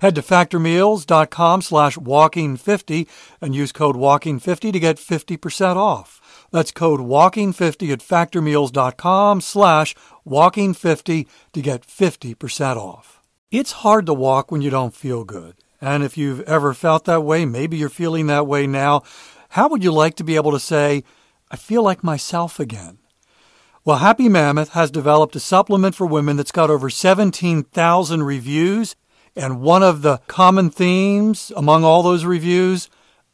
Head to factormeals.com slash walking50 and use code walking50 to get 50% off. That's code walking50 at factormeals.com slash walking50 to get 50% off. It's hard to walk when you don't feel good. And if you've ever felt that way, maybe you're feeling that way now, how would you like to be able to say, I feel like myself again? Well, Happy Mammoth has developed a supplement for women that's got over 17,000 reviews and one of the common themes among all those reviews,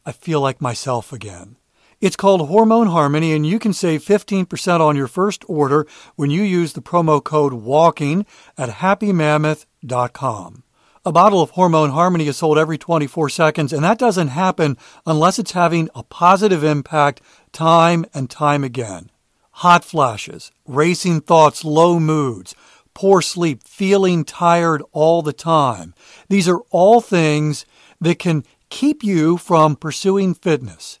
I feel like myself again. It's called Hormone Harmony, and you can save 15% on your first order when you use the promo code WALKING at happymammoth.com. A bottle of Hormone Harmony is sold every 24 seconds, and that doesn't happen unless it's having a positive impact time and time again. Hot flashes, racing thoughts, low moods, poor sleep, feeling tired all the time. These are all things that can keep you from pursuing fitness.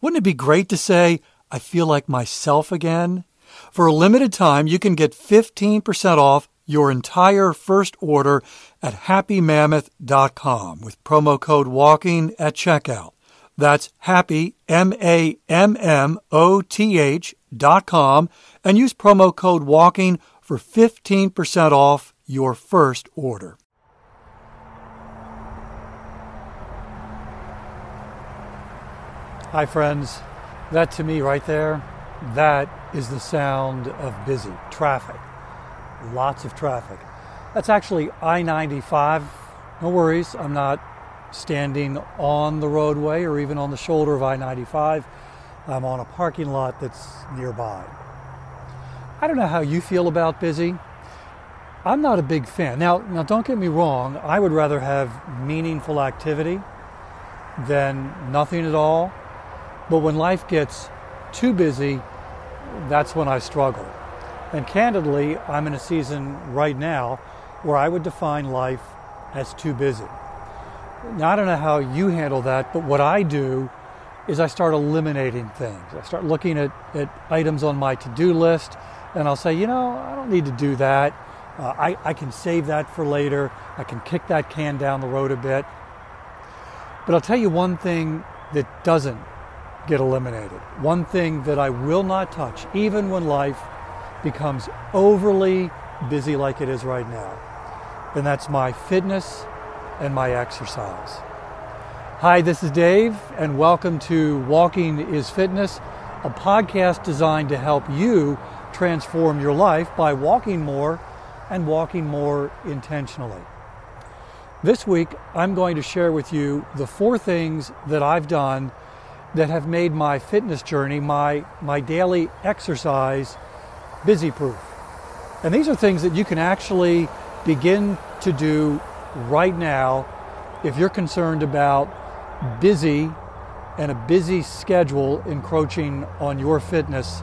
Wouldn't it be great to say, I feel like myself again? For a limited time, you can get 15% off your entire first order at happymammoth.com with promo code WALKING at checkout. That's happy, M A M M O T H dot com, and use promo code WALKING for 15% off your first order. Hi, friends. That to me right there, that is the sound of busy traffic. Lots of traffic. That's actually I 95. No worries, I'm not standing on the roadway or even on the shoulder of I 95. I'm on a parking lot that's nearby. I don't know how you feel about busy. I'm not a big fan. Now, now don't get me wrong, I would rather have meaningful activity than nothing at all. But when life gets too busy, that's when I struggle. And candidly, I'm in a season right now where I would define life as too busy. Now, I don't know how you handle that, but what I do is I start eliminating things. I start looking at, at items on my to do list and I'll say, you know, I don't need to do that. Uh, I, I can save that for later. I can kick that can down the road a bit. But I'll tell you one thing that doesn't get eliminated. One thing that I will not touch, even when life becomes overly busy like it is right now. And that's my fitness and my exercise. Hi, this is Dave, and welcome to Walking is Fitness, a podcast designed to help you transform your life by walking more and walking more intentionally. This week, I'm going to share with you the four things that I've done that have made my fitness journey, my, my daily exercise, busy proof. And these are things that you can actually begin to do right now if you're concerned about busy and a busy schedule encroaching on your fitness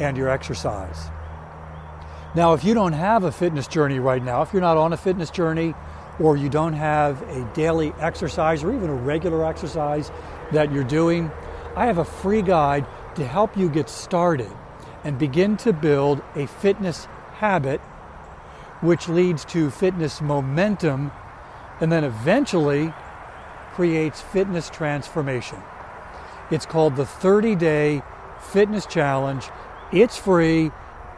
and your exercise. Now, if you don't have a fitness journey right now, if you're not on a fitness journey, or you don't have a daily exercise or even a regular exercise that you're doing, I have a free guide to help you get started and begin to build a fitness habit, which leads to fitness momentum and then eventually creates fitness transformation. It's called the 30 Day Fitness Challenge it's free,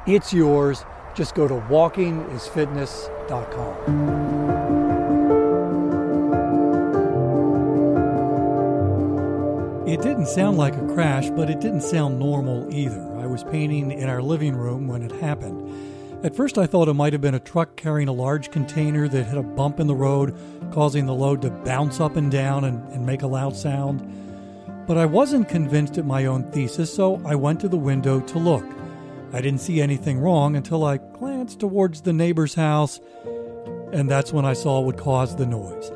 it's yours. Just go to walkingisfitness.com. It didn't sound like a crash, but it didn't sound normal either. I was painting in our living room when it happened. At first, I thought it might have been a truck carrying a large container that hit a bump in the road, causing the load to bounce up and down and, and make a loud sound. But I wasn't convinced at my own thesis, so I went to the window to look. I didn't see anything wrong until I glanced towards the neighbor's house, and that's when I saw what caused the noise.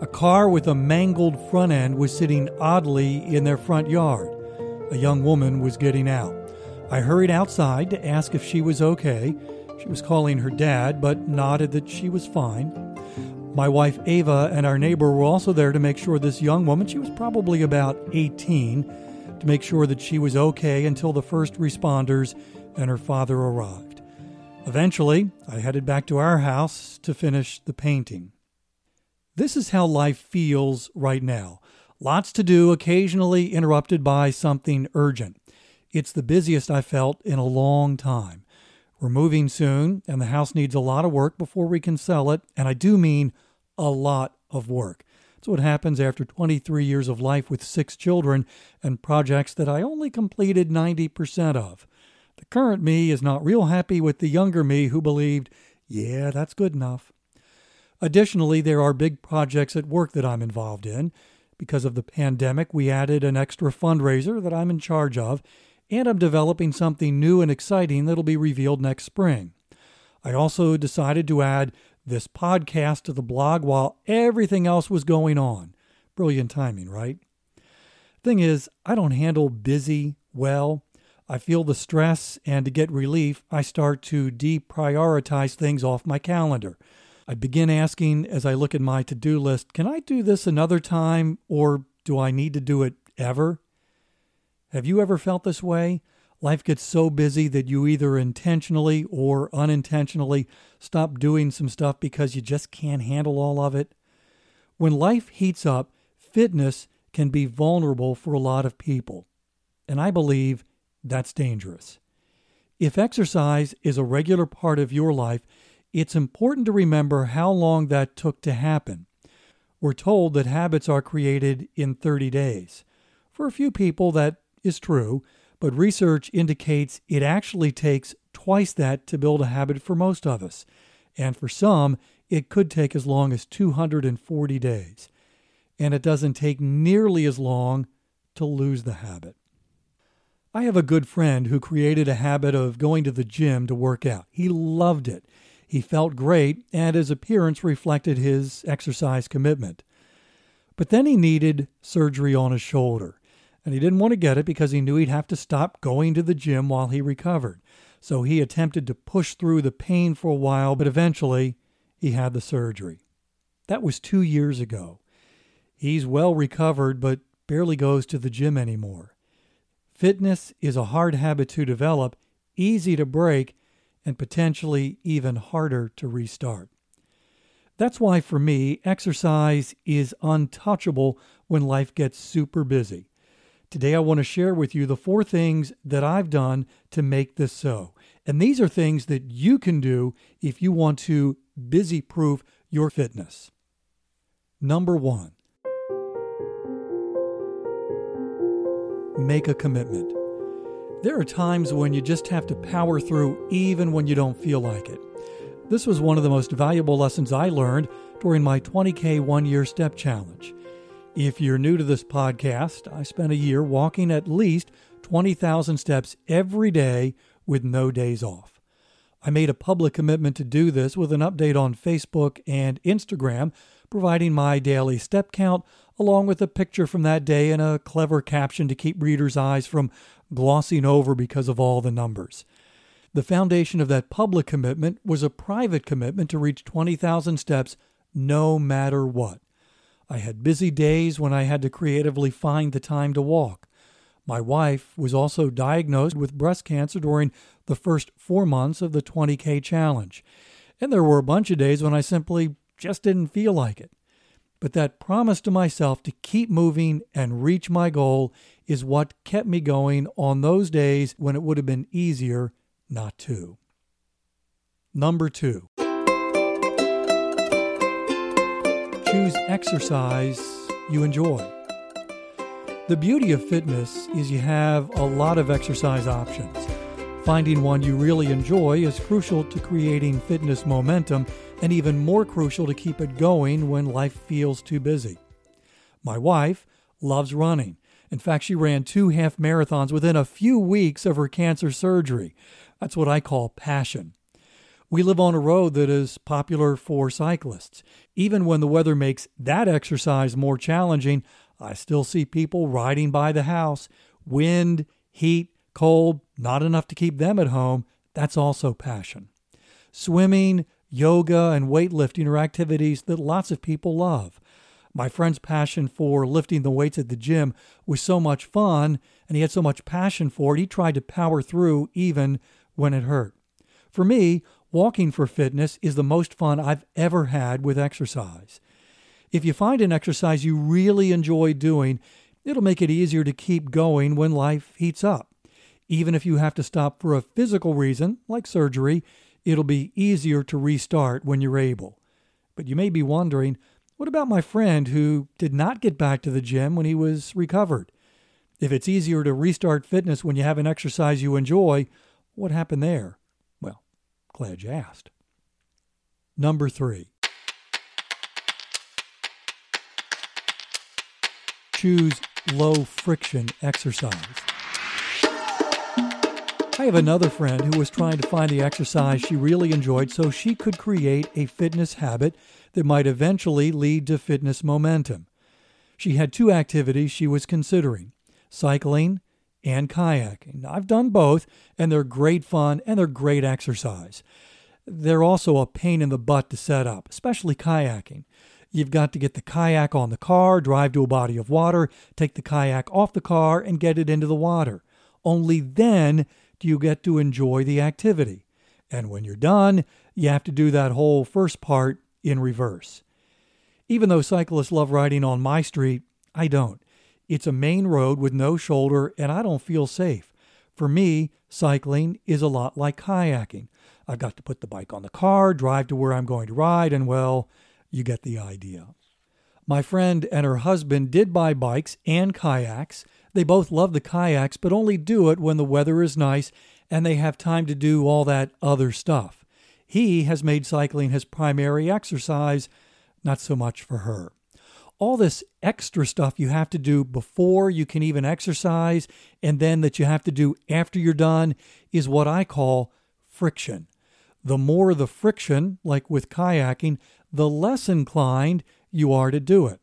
A car with a mangled front end was sitting oddly in their front yard. A young woman was getting out. I hurried outside to ask if she was okay. She was calling her dad, but nodded that she was fine. My wife Ava and our neighbor were also there to make sure this young woman, she was probably about 18, to make sure that she was okay until the first responders and her father arrived. Eventually, I headed back to our house to finish the painting. This is how life feels right now. Lots to do, occasionally interrupted by something urgent. It's the busiest I've felt in a long time. We're moving soon, and the house needs a lot of work before we can sell it, and I do mean a lot of work. It's what happens after 23 years of life with six children and projects that I only completed 90% of. The current me is not real happy with the younger me who believed, yeah, that's good enough. Additionally, there are big projects at work that I'm involved in. Because of the pandemic, we added an extra fundraiser that I'm in charge of, and I'm developing something new and exciting that'll be revealed next spring. I also decided to add this podcast to the blog while everything else was going on. Brilliant timing, right? Thing is, I don't handle busy well. I feel the stress, and to get relief, I start to deprioritize things off my calendar. I begin asking as I look at my to do list can I do this another time or do I need to do it ever? Have you ever felt this way? Life gets so busy that you either intentionally or unintentionally stop doing some stuff because you just can't handle all of it. When life heats up, fitness can be vulnerable for a lot of people. And I believe that's dangerous. If exercise is a regular part of your life, it's important to remember how long that took to happen. We're told that habits are created in 30 days. For a few people, that is true, but research indicates it actually takes twice that to build a habit for most of us. And for some, it could take as long as 240 days. And it doesn't take nearly as long to lose the habit. I have a good friend who created a habit of going to the gym to work out. He loved it. He felt great, and his appearance reflected his exercise commitment. But then he needed surgery on his shoulder, and he didn't want to get it because he knew he'd have to stop going to the gym while he recovered. So he attempted to push through the pain for a while, but eventually he had the surgery. That was two years ago. He's well recovered, but barely goes to the gym anymore. Fitness is a hard habit to develop, easy to break, and potentially even harder to restart. That's why, for me, exercise is untouchable when life gets super busy. Today, I want to share with you the four things that I've done to make this so. And these are things that you can do if you want to busy proof your fitness. Number one, make a commitment. There are times when you just have to power through even when you don't feel like it. This was one of the most valuable lessons I learned during my 20K one year step challenge. If you're new to this podcast, I spent a year walking at least 20,000 steps every day with no days off. I made a public commitment to do this with an update on Facebook and Instagram, providing my daily step count along with a picture from that day and a clever caption to keep readers' eyes from glossing over because of all the numbers. The foundation of that public commitment was a private commitment to reach 20,000 steps no matter what. I had busy days when I had to creatively find the time to walk. My wife was also diagnosed with breast cancer during the first four months of the 20K challenge. And there were a bunch of days when I simply just didn't feel like it. But that promise to myself to keep moving and reach my goal is what kept me going on those days when it would have been easier not to. Number two, choose exercise you enjoy. The beauty of fitness is you have a lot of exercise options. Finding one you really enjoy is crucial to creating fitness momentum and even more crucial to keep it going when life feels too busy. My wife loves running. In fact, she ran two half marathons within a few weeks of her cancer surgery. That's what I call passion. We live on a road that is popular for cyclists. Even when the weather makes that exercise more challenging, I still see people riding by the house. Wind, heat, cold, not enough to keep them at home. That's also passion. Swimming, yoga, and weightlifting are activities that lots of people love. My friend's passion for lifting the weights at the gym was so much fun, and he had so much passion for it, he tried to power through even when it hurt. For me, walking for fitness is the most fun I've ever had with exercise. If you find an exercise you really enjoy doing, it'll make it easier to keep going when life heats up. Even if you have to stop for a physical reason, like surgery, it'll be easier to restart when you're able. But you may be wondering, what about my friend who did not get back to the gym when he was recovered? If it's easier to restart fitness when you have an exercise you enjoy, what happened there? Glad you asked. Number three. choose low friction exercise. I have another friend who was trying to find the exercise she really enjoyed so she could create a fitness habit that might eventually lead to fitness momentum. She had two activities she was considering cycling and kayaking. I've done both, and they're great fun and they're great exercise. They're also a pain in the butt to set up, especially kayaking. You've got to get the kayak on the car, drive to a body of water, take the kayak off the car, and get it into the water. Only then do you get to enjoy the activity. And when you're done, you have to do that whole first part in reverse. Even though cyclists love riding on my street, I don't. It's a main road with no shoulder, and I don't feel safe. For me, cycling is a lot like kayaking. I've got to put the bike on the car, drive to where I'm going to ride, and well, you get the idea. My friend and her husband did buy bikes and kayaks. They both love the kayaks, but only do it when the weather is nice and they have time to do all that other stuff. He has made cycling his primary exercise, not so much for her. All this extra stuff you have to do before you can even exercise, and then that you have to do after you're done, is what I call friction. The more the friction, like with kayaking, the less inclined you are to do it.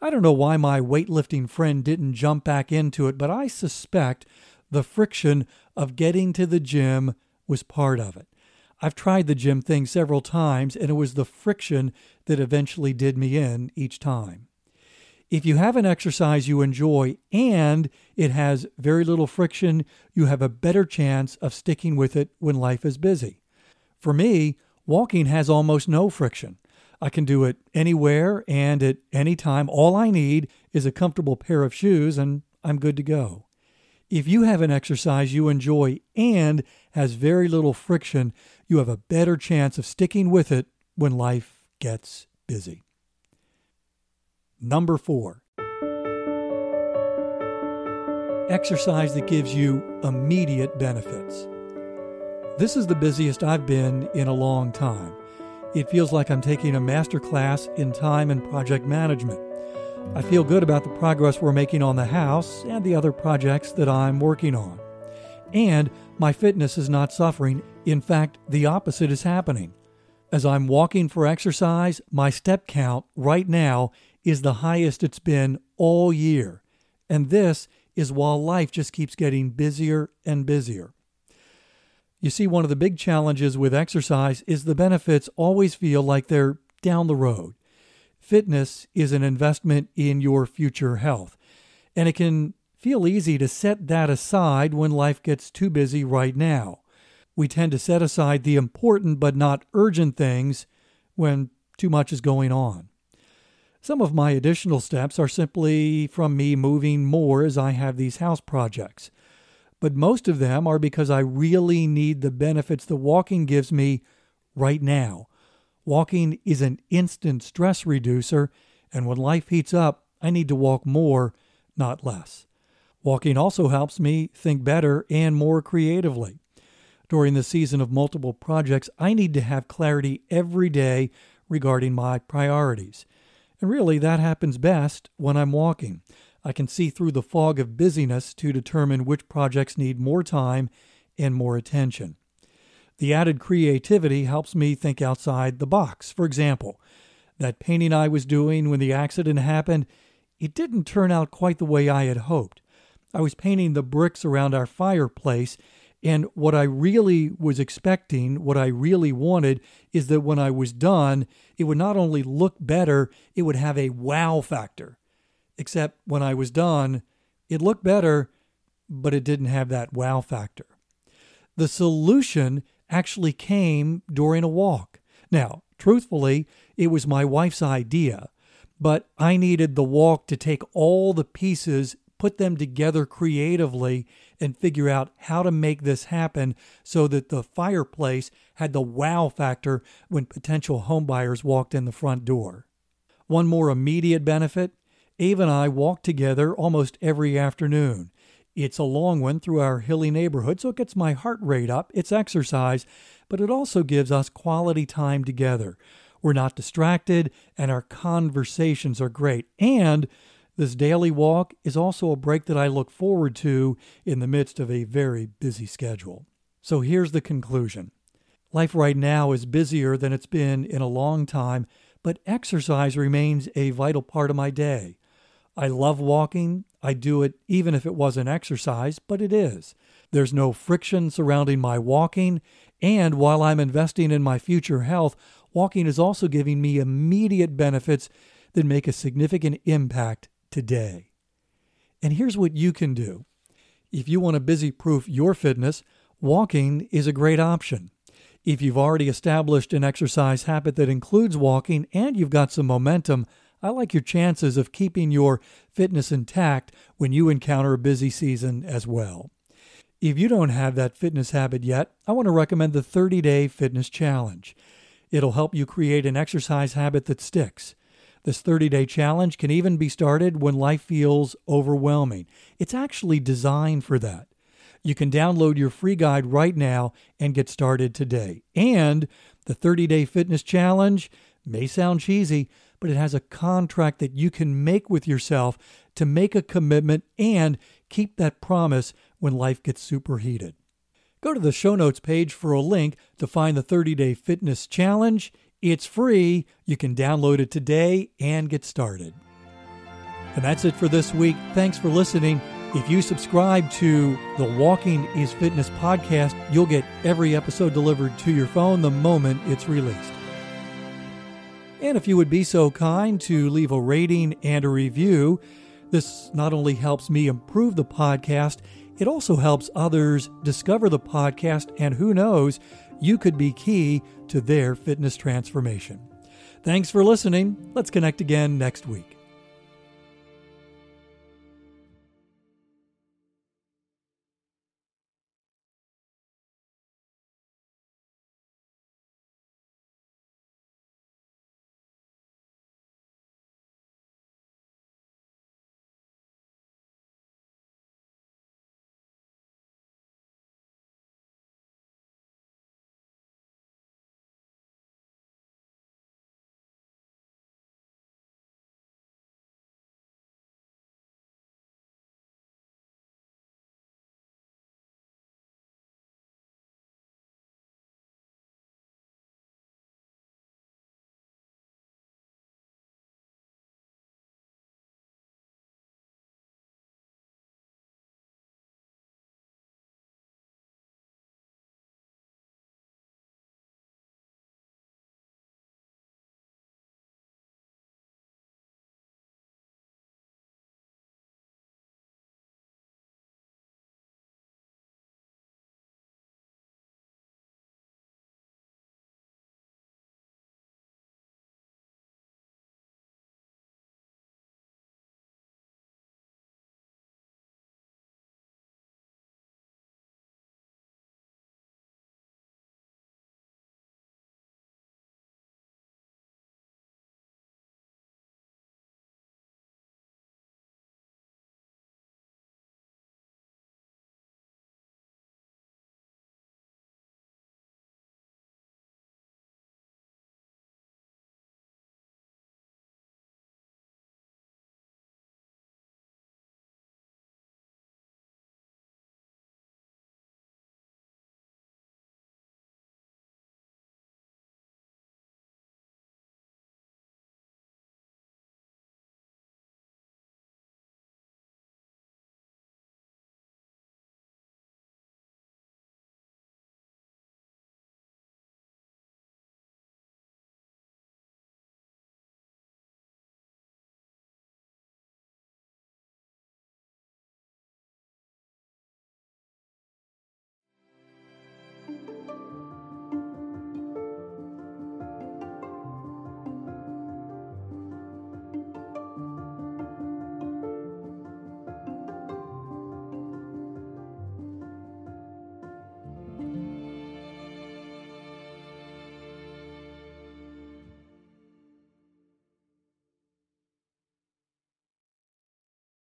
I don't know why my weightlifting friend didn't jump back into it, but I suspect the friction of getting to the gym was part of it. I've tried the gym thing several times, and it was the friction that eventually did me in each time. If you have an exercise you enjoy and it has very little friction, you have a better chance of sticking with it when life is busy. For me, walking has almost no friction. I can do it anywhere and at any time. All I need is a comfortable pair of shoes and I'm good to go. If you have an exercise you enjoy and has very little friction, you have a better chance of sticking with it when life gets busy. Number four, exercise that gives you immediate benefits. This is the busiest I've been in a long time. It feels like I'm taking a master class in time and project management. I feel good about the progress we're making on the house and the other projects that I'm working on. And my fitness is not suffering. In fact, the opposite is happening. As I'm walking for exercise, my step count right now is the highest it's been all year. And this is while life just keeps getting busier and busier. You see, one of the big challenges with exercise is the benefits always feel like they're down the road. Fitness is an investment in your future health, and it can feel easy to set that aside when life gets too busy right now. We tend to set aside the important but not urgent things when too much is going on. Some of my additional steps are simply from me moving more as I have these house projects but most of them are because I really need the benefits that walking gives me right now. Walking is an instant stress reducer, and when life heats up, I need to walk more, not less. Walking also helps me think better and more creatively. During the season of multiple projects, I need to have clarity every day regarding my priorities. And really, that happens best when I'm walking. I can see through the fog of busyness to determine which projects need more time and more attention. The added creativity helps me think outside the box. For example, that painting I was doing when the accident happened, it didn't turn out quite the way I had hoped. I was painting the bricks around our fireplace, and what I really was expecting, what I really wanted, is that when I was done, it would not only look better, it would have a wow factor. Except when I was done, it looked better, but it didn't have that wow factor. The solution actually came during a walk. Now, truthfully, it was my wife's idea, but I needed the walk to take all the pieces, put them together creatively, and figure out how to make this happen so that the fireplace had the wow factor when potential homebuyers walked in the front door. One more immediate benefit Ava and I walk together almost every afternoon. It's a long one through our hilly neighborhood, so it gets my heart rate up. It's exercise, but it also gives us quality time together. We're not distracted, and our conversations are great. And this daily walk is also a break that I look forward to in the midst of a very busy schedule. So here's the conclusion Life right now is busier than it's been in a long time, but exercise remains a vital part of my day. I love walking. I do it even if it wasn't exercise, but it is. There's no friction surrounding my walking. And while I'm investing in my future health, walking is also giving me immediate benefits that make a significant impact today. And here's what you can do. If you want to busy proof your fitness, walking is a great option. If you've already established an exercise habit that includes walking and you've got some momentum, I like your chances of keeping your fitness intact when you encounter a busy season as well. If you don't have that fitness habit yet, I want to recommend the 30 Day Fitness Challenge. It'll help you create an exercise habit that sticks. This 30 day challenge can even be started when life feels overwhelming. It's actually designed for that. You can download your free guide right now and get started today. And the 30 day fitness challenge may sound cheesy, but it has a contract that you can make with yourself to make a commitment and keep that promise when life gets superheated. Go to the show notes page for a link to find the 30 day fitness challenge. It's free. You can download it today and get started. And that's it for this week. Thanks for listening. If you subscribe to the Walking is Fitness podcast, you'll get every episode delivered to your phone the moment it's released. And if you would be so kind to leave a rating and a review, this not only helps me improve the podcast, it also helps others discover the podcast, and who knows, you could be key to their fitness transformation. Thanks for listening. Let's connect again next week.